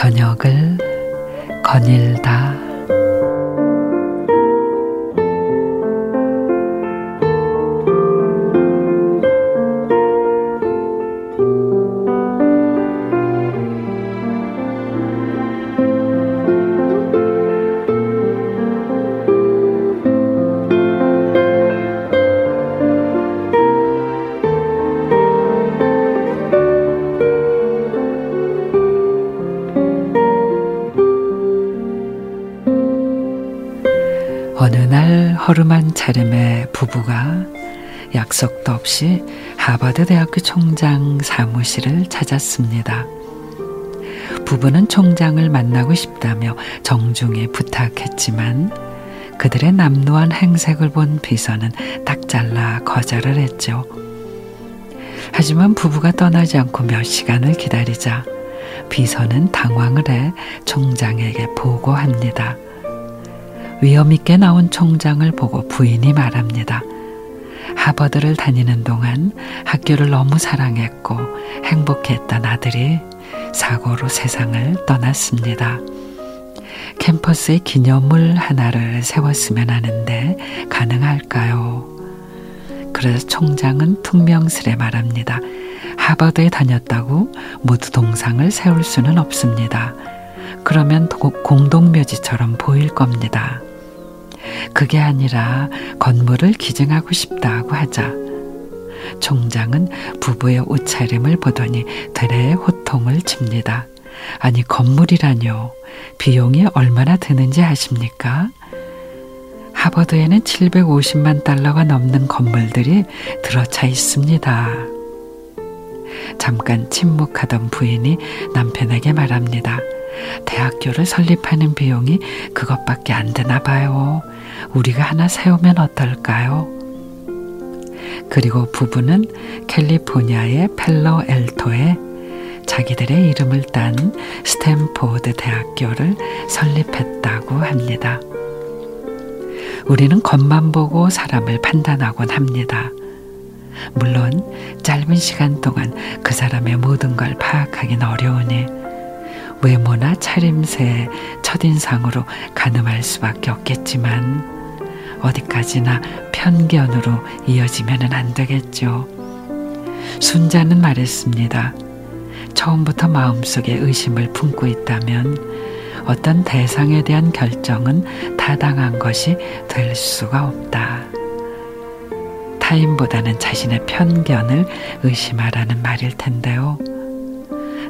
저녁을 거닐다. 어느 날 허름한 차림의 부부가 약속도 없이 하버드 대학교 총장 사무실을 찾았습니다. 부부는 총장을 만나고 싶다며 정중히 부탁했지만 그들의 남루한 행색을 본 비서는 딱 잘라 거절을 했죠. 하지만 부부가 떠나지 않고 몇 시간을 기다리자 비서는 당황을 해 총장에게 보고합니다. 위험 있게 나온 총장을 보고 부인이 말합니다. 하버드를 다니는 동안 학교를 너무 사랑했고 행복했던 아들이 사고로 세상을 떠났습니다. 캠퍼스에 기념물 하나를 세웠으면 하는데 가능할까요? 그래서 총장은 퉁명스레 말합니다. 하버드에 다녔다고 모두 동상을 세울 수는 없습니다. 그러면 공동묘지처럼 보일 겁니다. 그게 아니라 건물을 기증하고 싶다고 하자 총장은 부부의 옷차림을 보더니 되레 호통을 칩니다. 아니 건물이라뇨. 비용이 얼마나 드는지 아십니까? 하버드에는 750만 달러가 넘는 건물들이 들어차 있습니다. 잠깐 침묵하던 부인이 남편에게 말합니다. 대학교를 설립하는 비용이 그것밖에 안 되나 봐요. 우리가 하나 세우면 어떨까요? 그리고 부부는 캘리포니아의 팔로 알토에 자기들의 이름을 딴 스탠포드 대학교를 설립했다고 합니다. 우리는 겉만 보고 사람을 판단하곤 합니다. 물론 짧은 시간 동안 그 사람의 모든 걸 파악하긴 어려우니 외모나 차림새, 첫인상으로 가늠할 수밖에 없겠지만 어디까지나 편견으로 이어지면 안 되겠죠. 순자는 말했습니다. 처음부터 마음속에 의심을 품고 있다면 어떤 대상에 대한 결정은 타당한 것이 될 수가 없다. 타인보다는 자신의 편견을 의심하라는 말일 텐데요.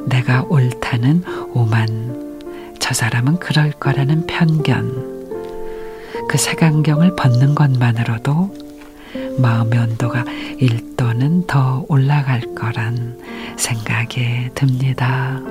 내가 옳다는 오만, 저 사람은 그럴 거라는 편견, 그 색안경을 벗는 것만으로도 마음의 온도가 1도는 더 올라갈 거란 생각이 듭니다.